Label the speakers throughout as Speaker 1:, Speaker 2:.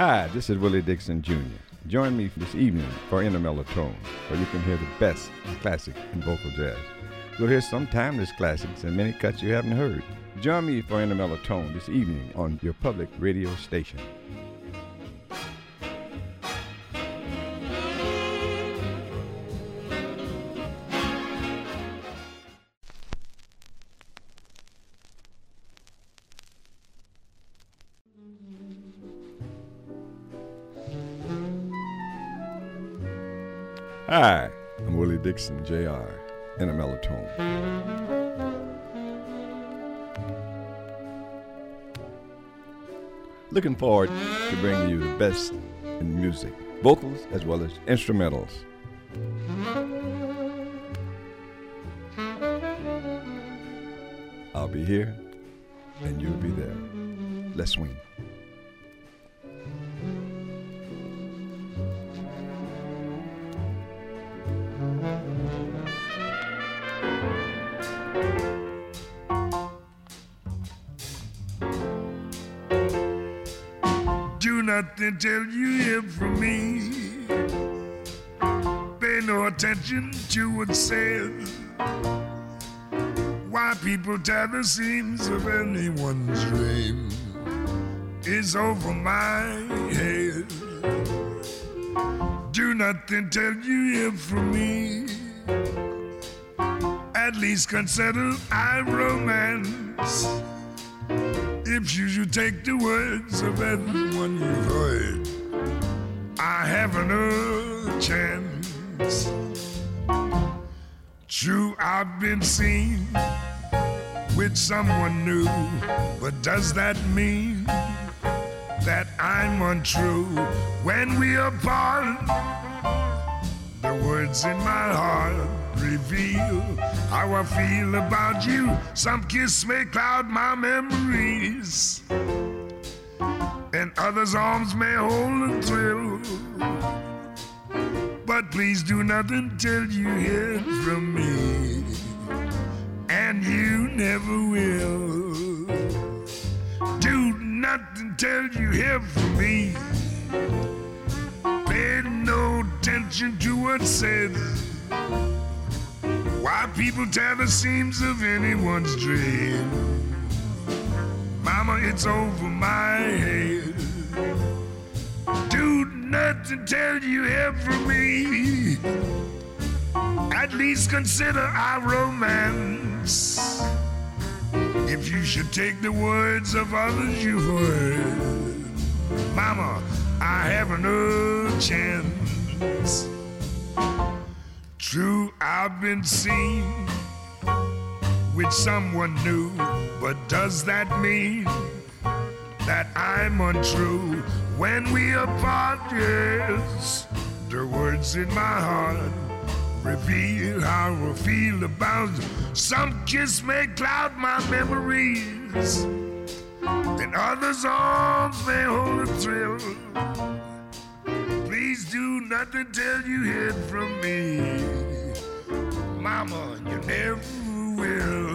Speaker 1: Hi, this is Willie Dixon Jr. Join me this evening for In A Mellow Tone, where you can hear the best classic and vocal jazz. You'll hear some timeless classics and many cuts you haven't heard. Join me for In A Mellow Tone this evening on your public radio station. Dixon, Jr., in a mellotone. Looking forward to bringing you the best in music, vocals as well as instrumentals. I'll be here and you'll be there. Let's swing.
Speaker 2: The seams of anyone's dream is over my head. Do nothing till you hear from me. At least consider I romance if you should take the words of everyone you've heard, I haven't a chance. True, I've been seen with someone new, but does that mean that I'm untrue when we are apart? The words in my heart reveal how I feel about you. Some kiss may cloud my memories, and others' arms may hold a thrill. But please do nothing till you hear from me, and you never will. Do nothing till you hear from me. Pay no attention to what's said. Why people tear the seams of anyone's dream? Mama, it's over my head. Do nothing till you hear from me. At least consider our romance. If you should take the words of others you've heard, Mama, I haven't a chance. True, I've been seen with someone new, but does that mean that I'm untrue when we apart? Yes, the words in my heart reveal how I feel about some kiss may cloud my memories, and others' arms may hold a thrill Please do nothing till you hear from me. Mama, you never will.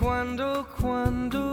Speaker 3: Tell me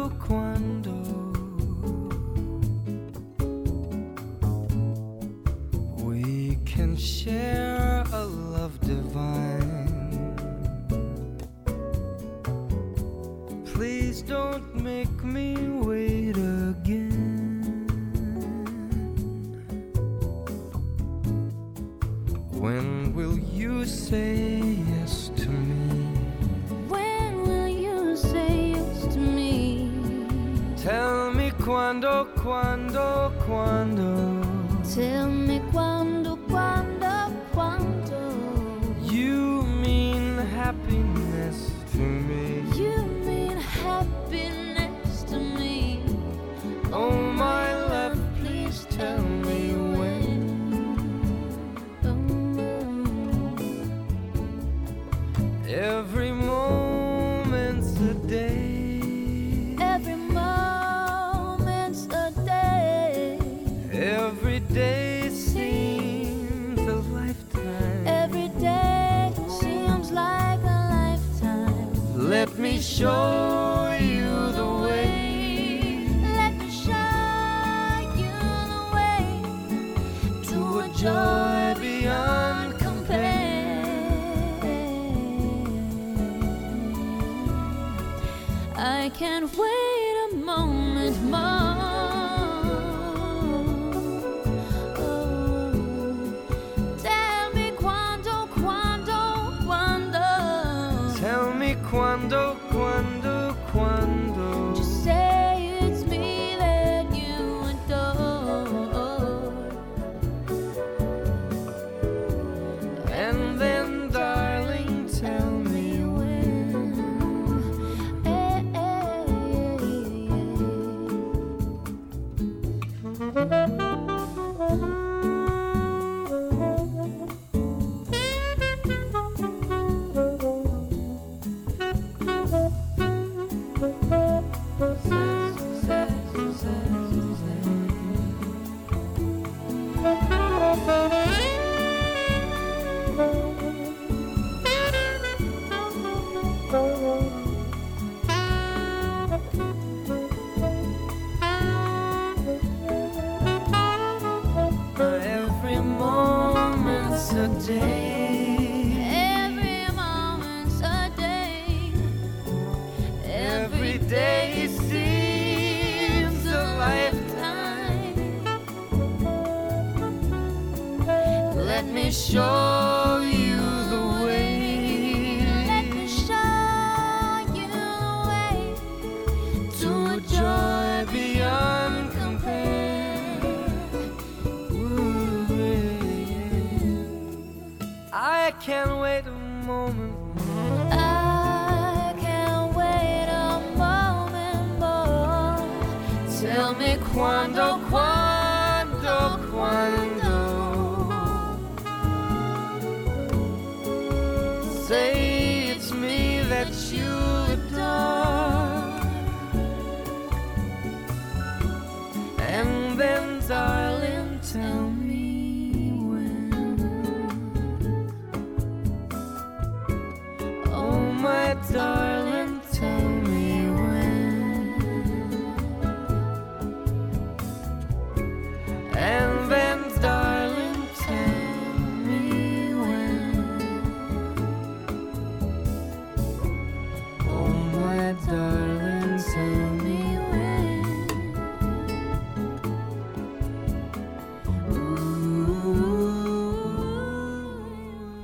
Speaker 4: can't wait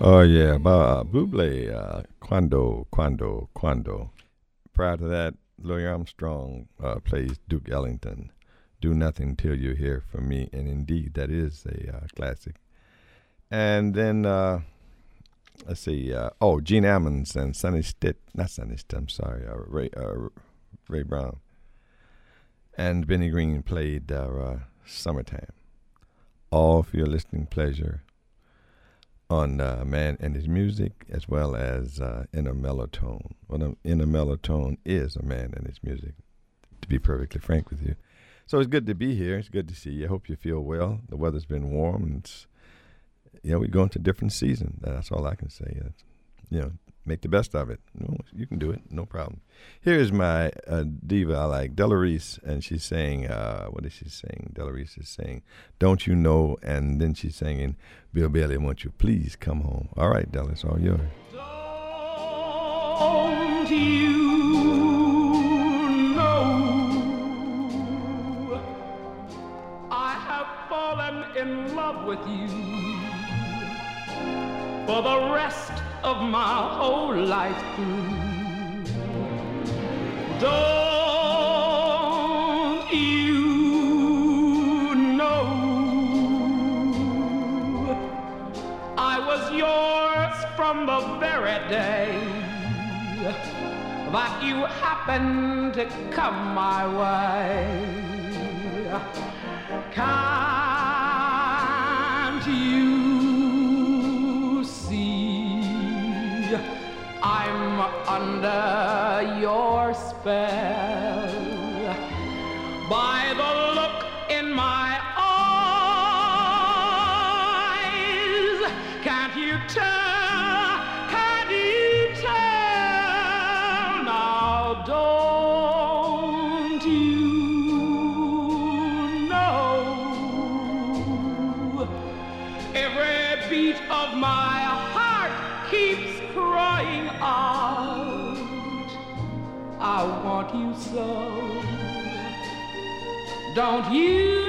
Speaker 4: Oh
Speaker 3: yeah,
Speaker 1: Bob Buble, uh, Quando, Quando, Quando. Prior to that, Louis Armstrong uh, plays Duke Ellington. Do nothing till you hear from me, and indeed that is a uh, classic. And then uh, let's see, uh, oh Gene Ammons and Sonny Stitt, not Sonny Stitt, I'm sorry, uh, Ray uh, Ray Brown, and Benny Green played uh, uh, "Summertime." All for your listening pleasure on uh, Man and His Music, as well as uh, In A Mellow Tone. Well, um, In A Mellow Tone is a man and his music, to be perfectly frank with you. So it's good to be here. It's good to see you. I hope you feel well. The weather's been warm, and it's, you know, we go into different seasons. That's all I can say. It's, you know, make the best of it. You, can do it, no problem. Here's my uh, diva I like, Della Reese, and she's saying, uh, what is she saying? Della Reese is saying, Don't you know? And then she's singing, Bill Bailey, won't you please come home? All right, Della, it's all yours.
Speaker 5: Don't you know I have fallen in love with you for the rest of my whole life through? Don't you know I was yours from the very day that you happened to come my way. Can't under your spell. By You so. Don't you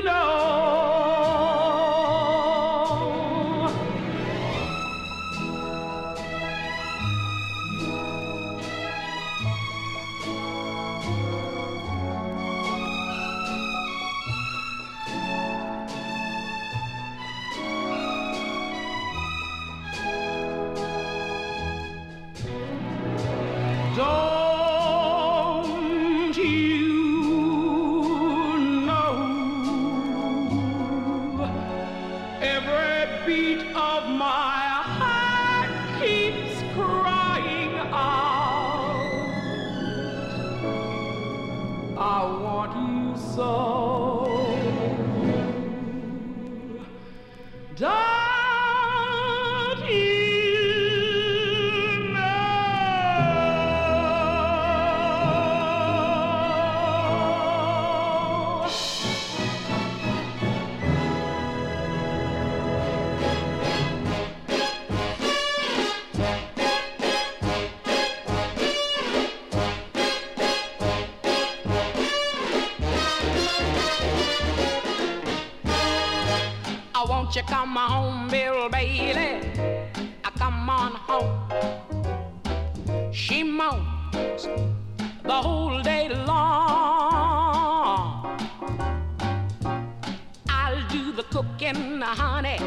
Speaker 5: cooking, honey.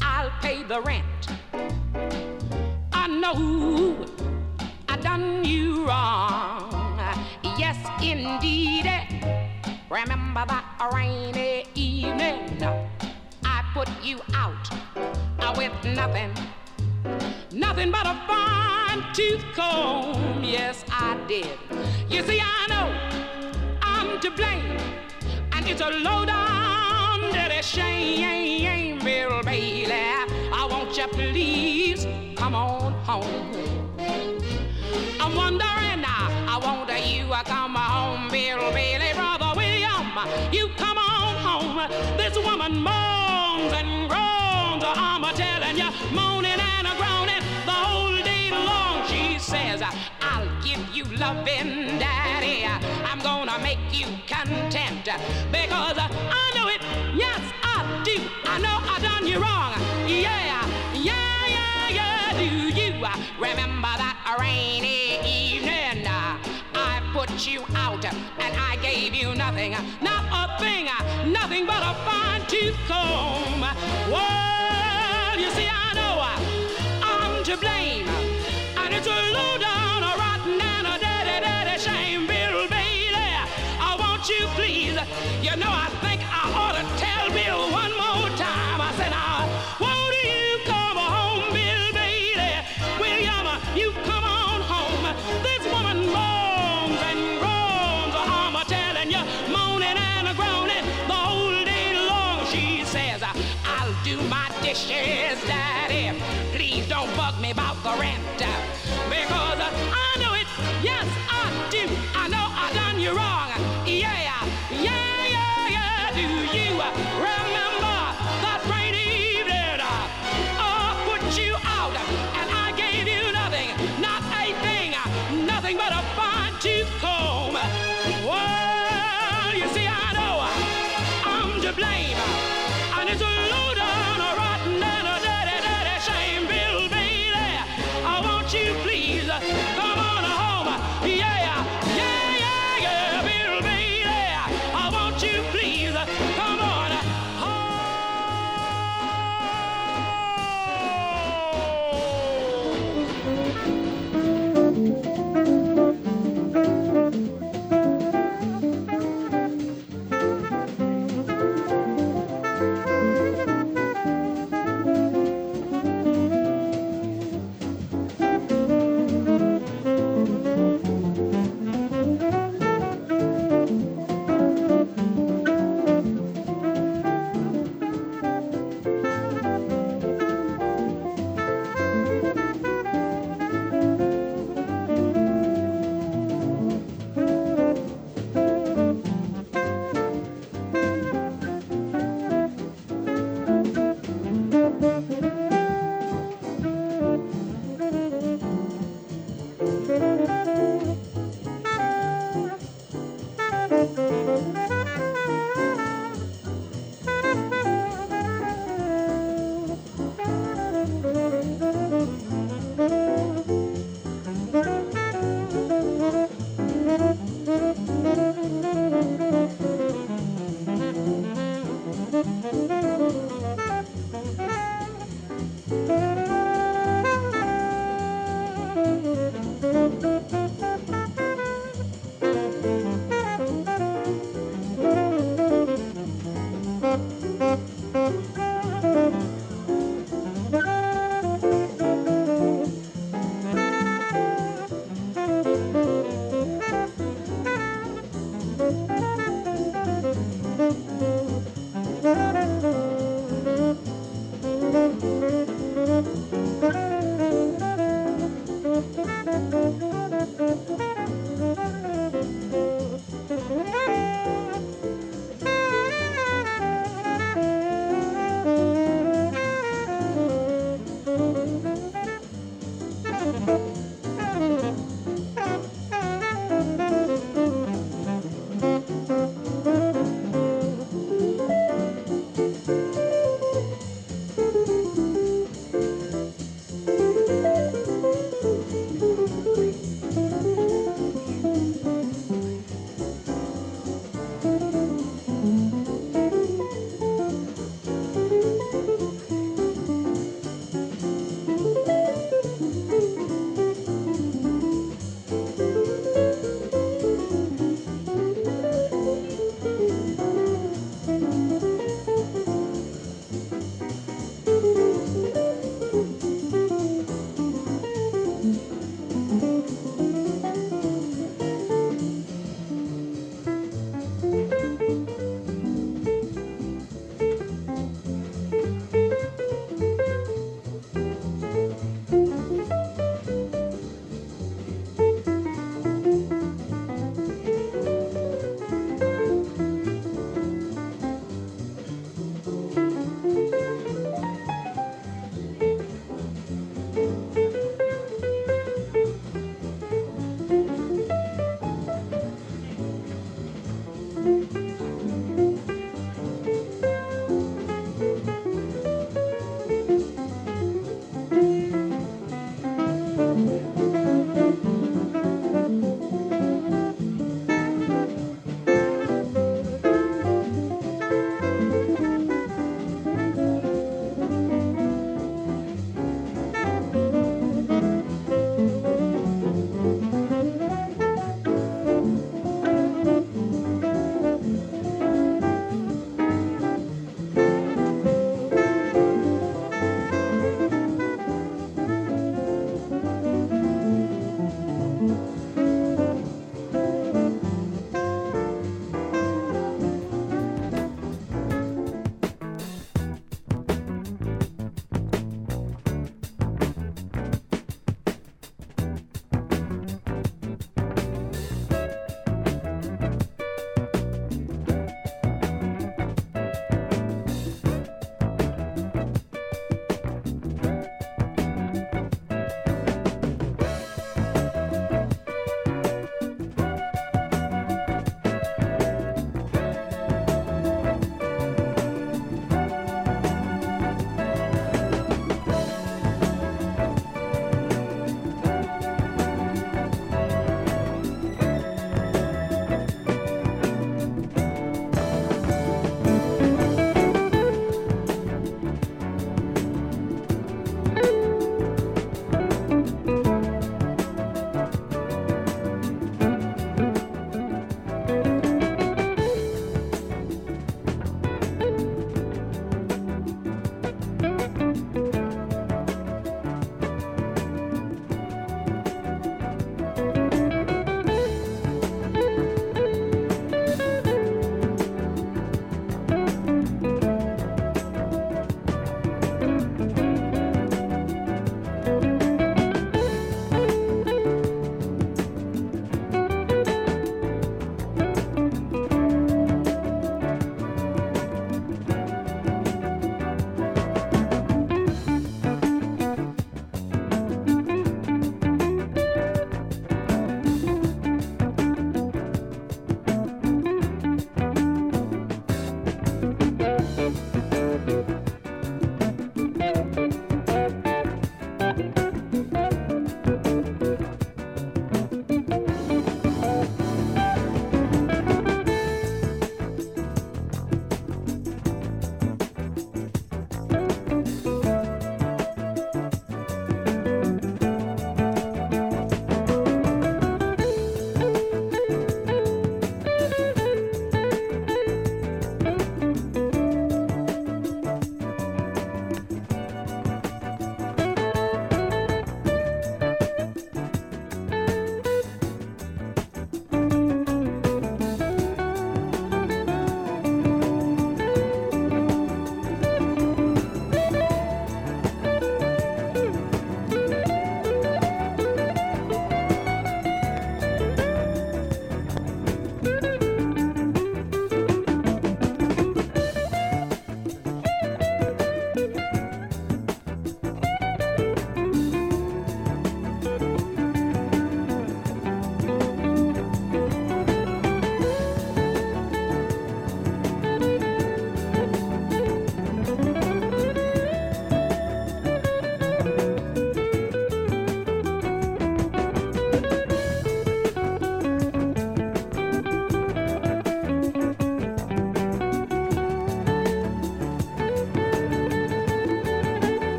Speaker 5: I'll pay the rent. I know I done you wrong. Yes, indeed. Remember that rainy evening? I put you out with nothing, nothing but a fine tooth comb. Yes, I did. You see, I know I'm to blame, and it's a low down dirty shame, Bill Bailey. I want you, please come on home. I'm wondering now, I wonder you uh, come home, Bill Bailey, brother William. You come on home. This woman moans and groans. I'm a telling you, moaning and a groaning the whole day long. She says, I'll give you loving, daddy. I'm gonna make you content because I remember that rainy evening? Uh, I put you out uh, and I gave you nothing, uh, not a thing, nothing but a fine tooth comb. Well, you see, I know I'm to blame, and it's a low down, a rotten, and a dirty, dirty shame, Bill Bailey. I want you, please. You know, I bug me about the rent.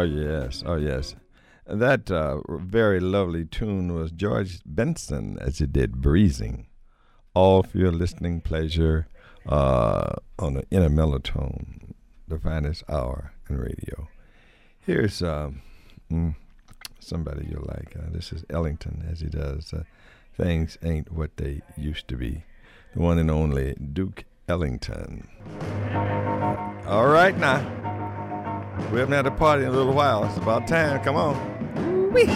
Speaker 1: Oh, yes. Oh, yes. That uh, very lovely tune was George Benson as he did Breezin'. All for your listening pleasure uh, on the inner mellotone, the finest hour in radio. Here's um, mm, somebody you'll like. Uh, this is Ellington as he does uh, Things Ain't What They Used to Be. The one and only Duke Ellington. All right now. We haven't had a party in a little while. It's about time. Come on. Wee.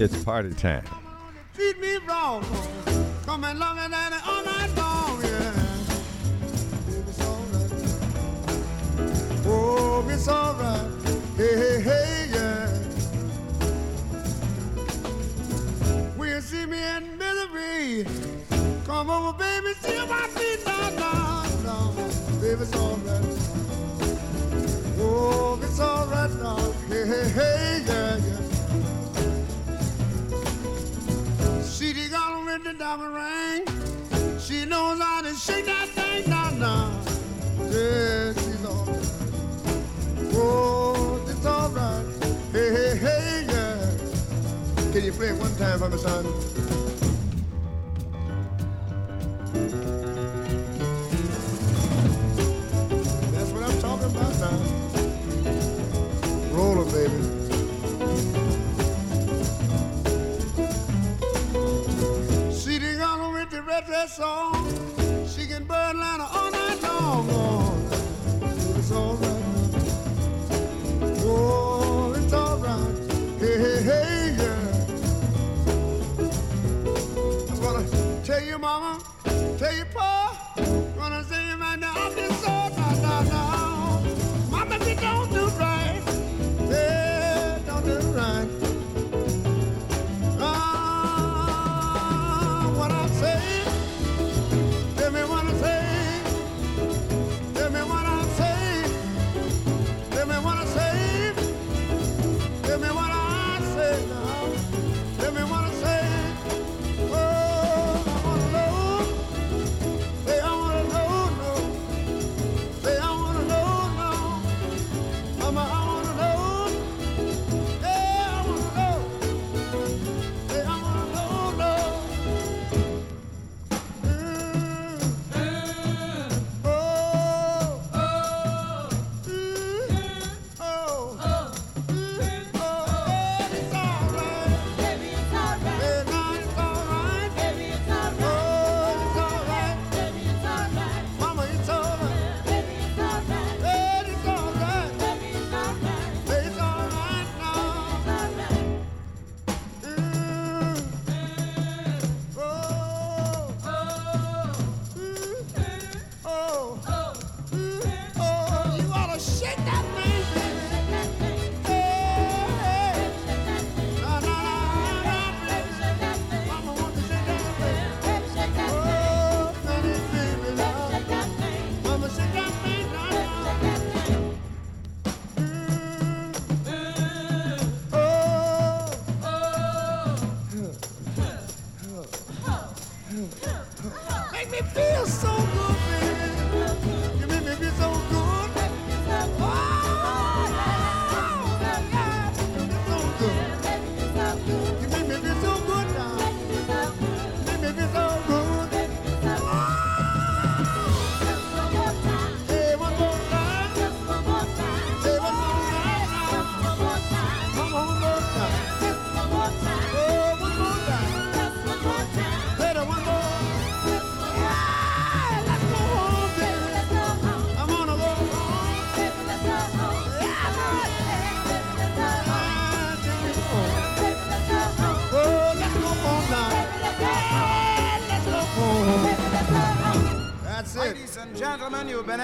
Speaker 1: It's party time.
Speaker 6: treat me wrong. Coming longer than all night long, yeah. It's alright. Oh, it's alright. Hey, hey, hey, yeah. See me in misery, come over, baby, see my feet, no, no, no. Baby, it's alright. Oh, it's alright now. Hey, hey, hey, It one time for me, son?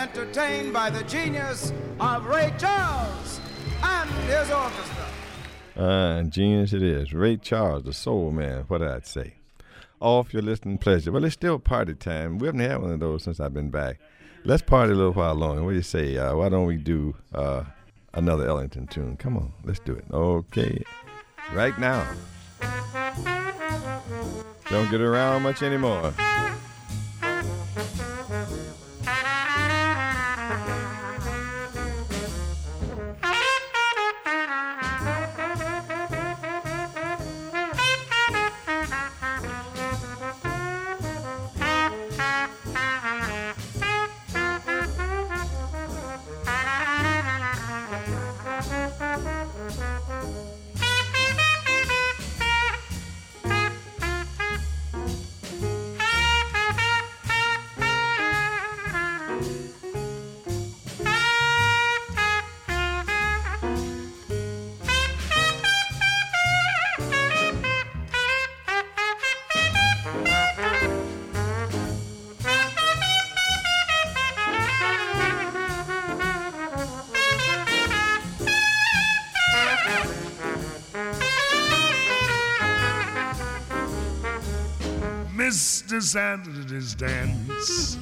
Speaker 7: Entertained by the genius of Ray Charles and his orchestra.
Speaker 1: Uh, genius it is. Ray Charles, the soul man, what I'd say. Off your listening pleasure. Well, it's still party time. We haven't had one of those since I've been back. Let's party a little while longer. What do you say? Uh, why don't we do uh, another Ellington tune? Come on, let's do it. Okay. Right now. Don't get around much anymore.
Speaker 2: Sanders dance.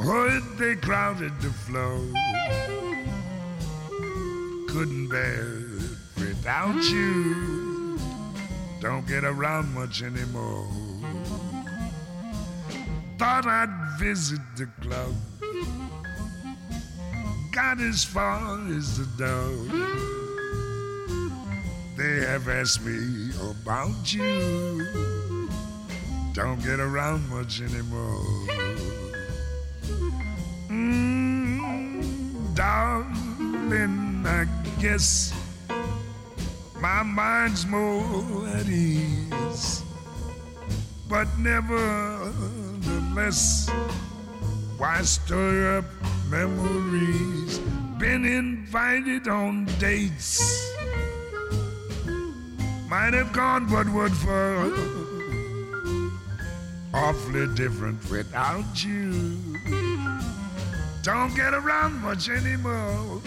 Speaker 2: Oh, Would they crowded the floor? Couldn't bear it without you. Don't get around much anymore. Thought I'd visit the club. Got as far as the door. They have asked me about you. Don't get around much anymore. Mm, darling, I guess my mind's more at ease. But nevertheless, why stir up memories? Been invited on dates. Might have gone, but what for? Awfully different without you. Don't get around much anymore.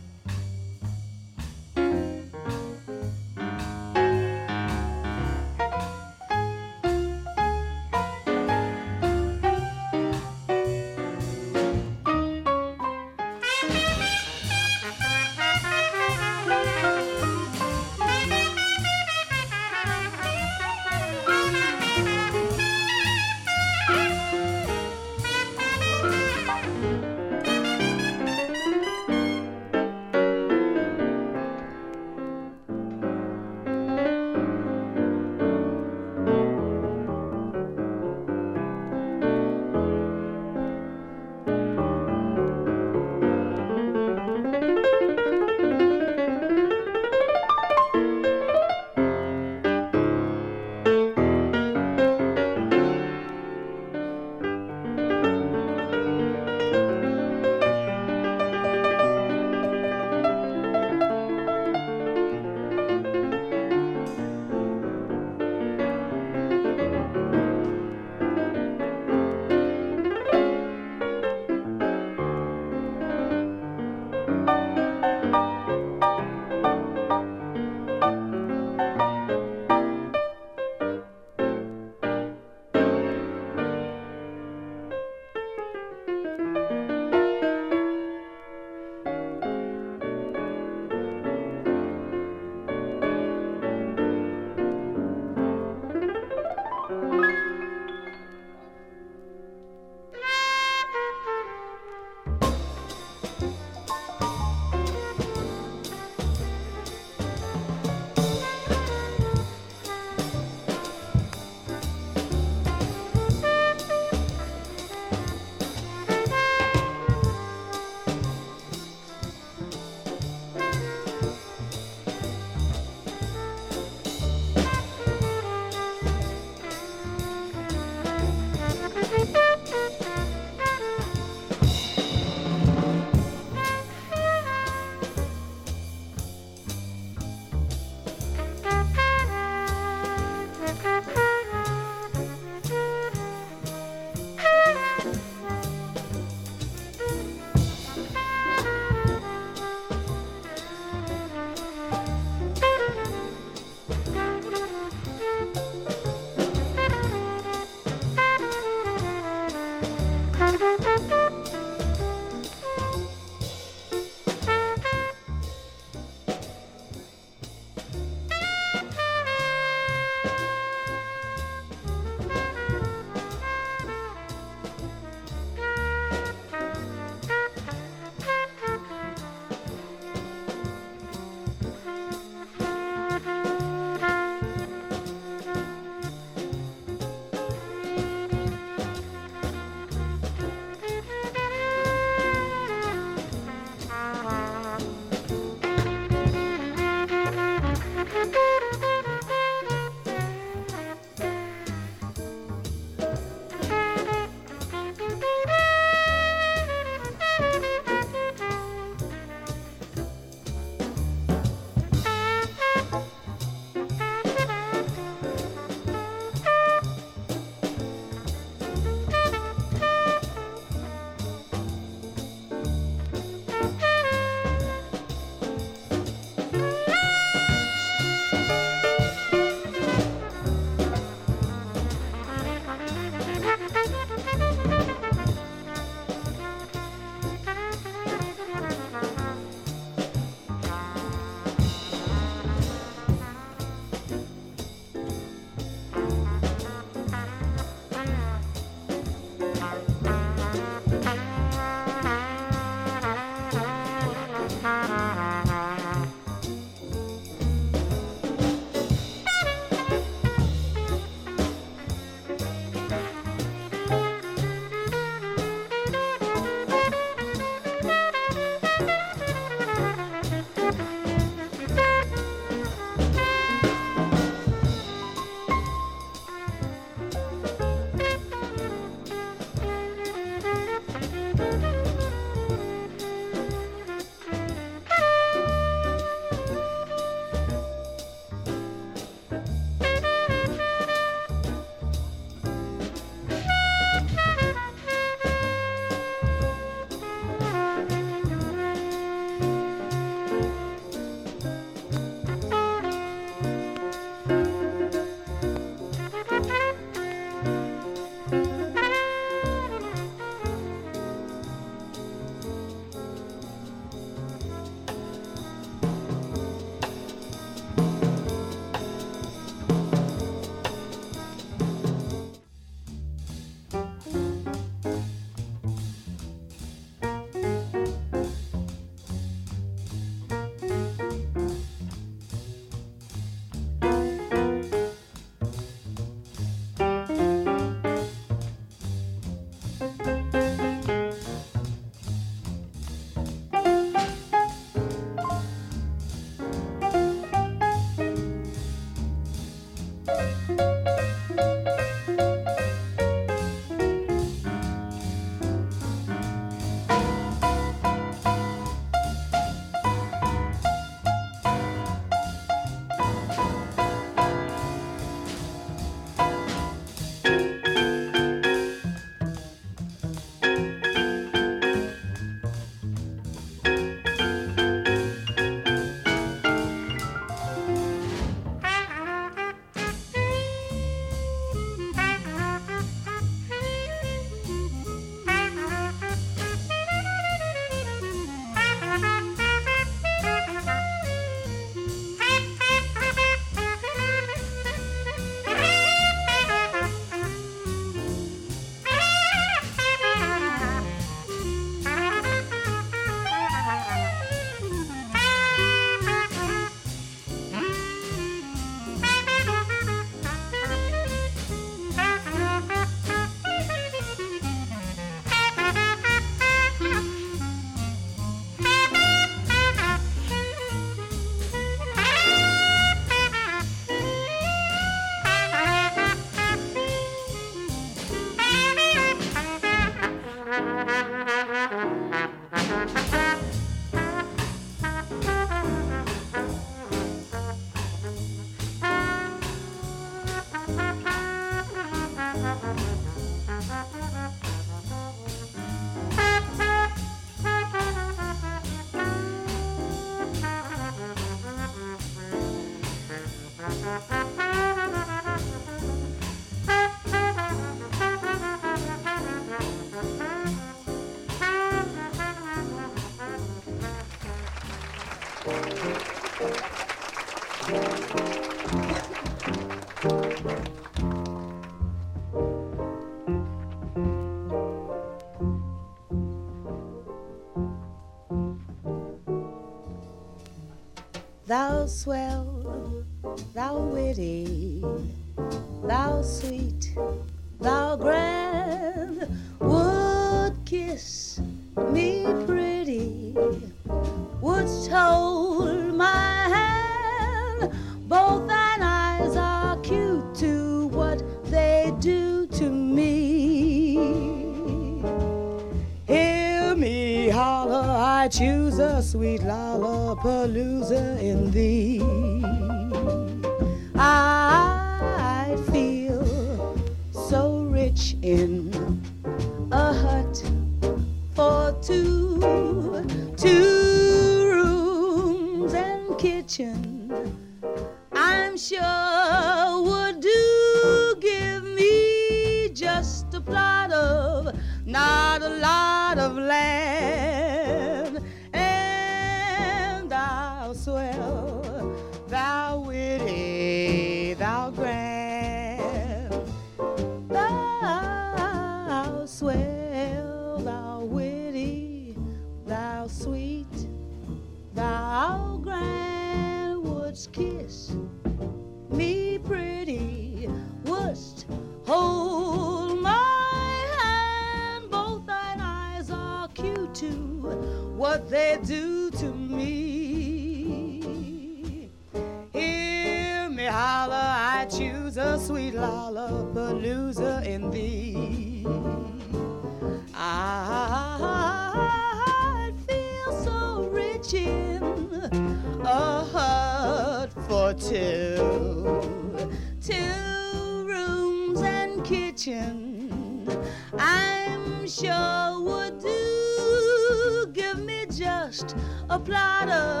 Speaker 8: A plot of,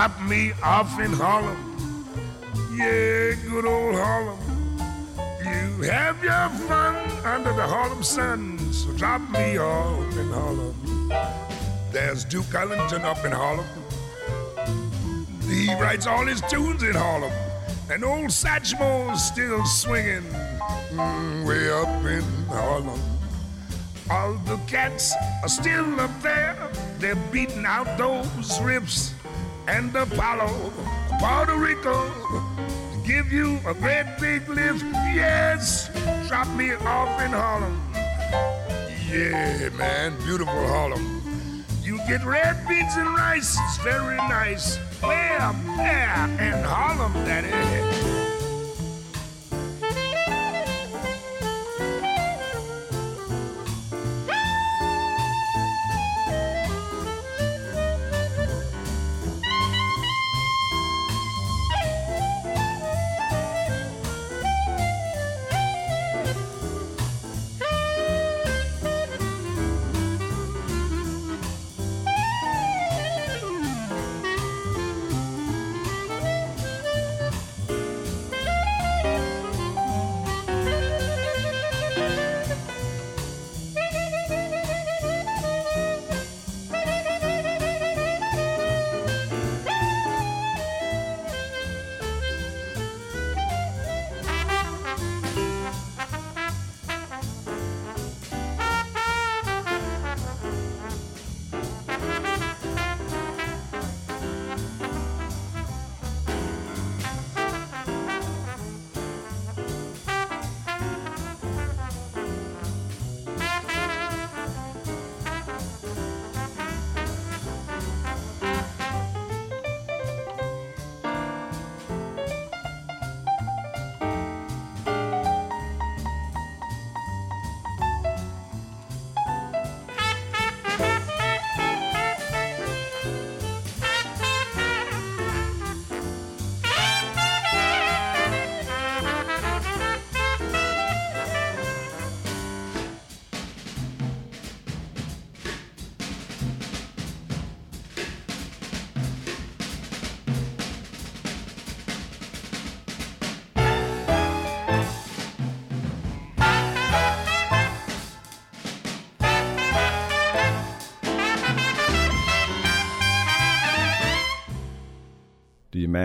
Speaker 2: Drop me off in Harlem. Yeah, good old Harlem. You have your fun under the Harlem sun. So drop me off in Harlem. There's Duke Ellington up in Harlem. He writes all his tunes in Harlem. And old Satchmo's still swinging mm, way up in Harlem. All the cats are still up there. They're beating out those riffs and Apollo, Puerto Rico, to give you a great big lift. Yes, drop me off in Harlem. Yeah, man, beautiful Harlem. You get red beans and rice, it's very nice. Where? yeah, in Harlem, daddy.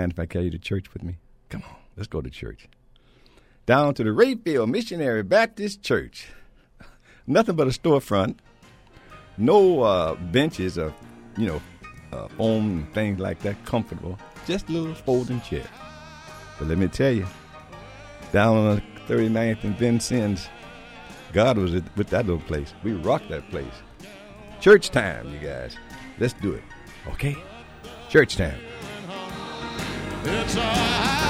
Speaker 1: If I carry you to church with me? Come on, let's go to church. Down to the Rayfield Missionary Baptist Church. Nothing but a storefront. No uh, benches or, you know, uh, foam and things like that, comfortable. Just a little folding chair. But let me tell you, down on the 39th and Vincennes, God was with that little place. We rocked that place. Church time, you guys. Let's do it. Okay? Church time.
Speaker 9: It's a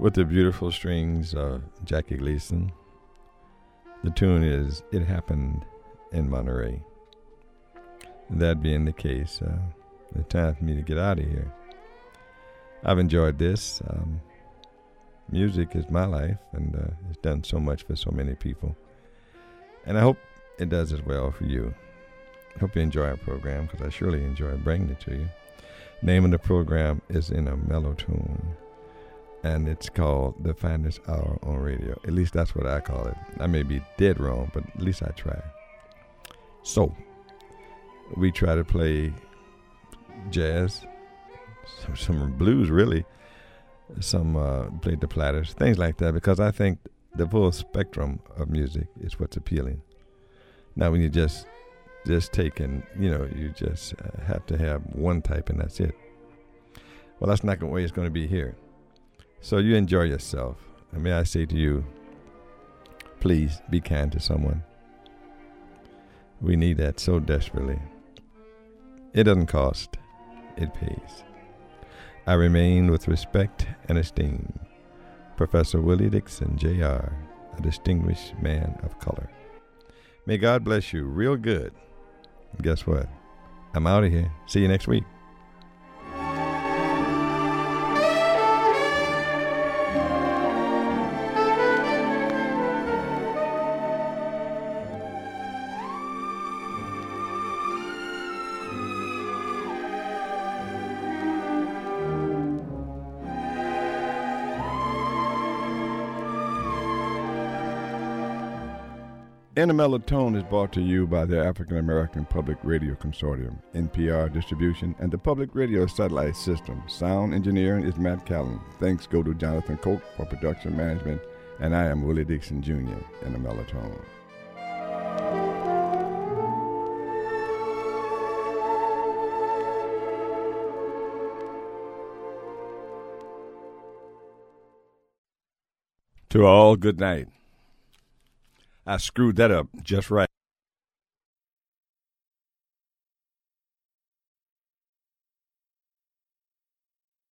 Speaker 1: with the beautiful strings of Jackie Gleason, the tune is It Happened in Monterey. That being the case, uh, it's time for me to get out of here. I've enjoyed this. Um, music is my life, and uh, it's done so much for so many people. And I hope it does as well for you. Hope you enjoy our program because I surely enjoy bringing it to you. Name of the program is In A Mellow Tone, and it's called The Finest Hour on Radio. At least that's what I call it. I may be dead wrong, but at least I try. So, we try to play jazz, some, some blues, really, some uh, played the platters, things like that, because I think the full spectrum of music is what's appealing. Now, when you just just taking, you know you just uh, have to have one type and that's it. Well, that's not the way it's going to be here. So you enjoy yourself. And may I say to you, please be kind to someone. We need that so desperately. It doesn't cost, it pays. I remain with respect and esteem Professor Willie Dixon, Jr., a distinguished man of color. May God bless you real good. guess what? I'm out of here. See you next week. Mellow Tone is brought to you by the African American Public Radio Consortium, NPR Distribution, and the Public Radio Satellite System. Sound engineering is Matt Callan. Thanks go to Jonathan Coke for production management, and I am Willie Dixon Jr. in Tone. To all, good night. I screwed that up just right.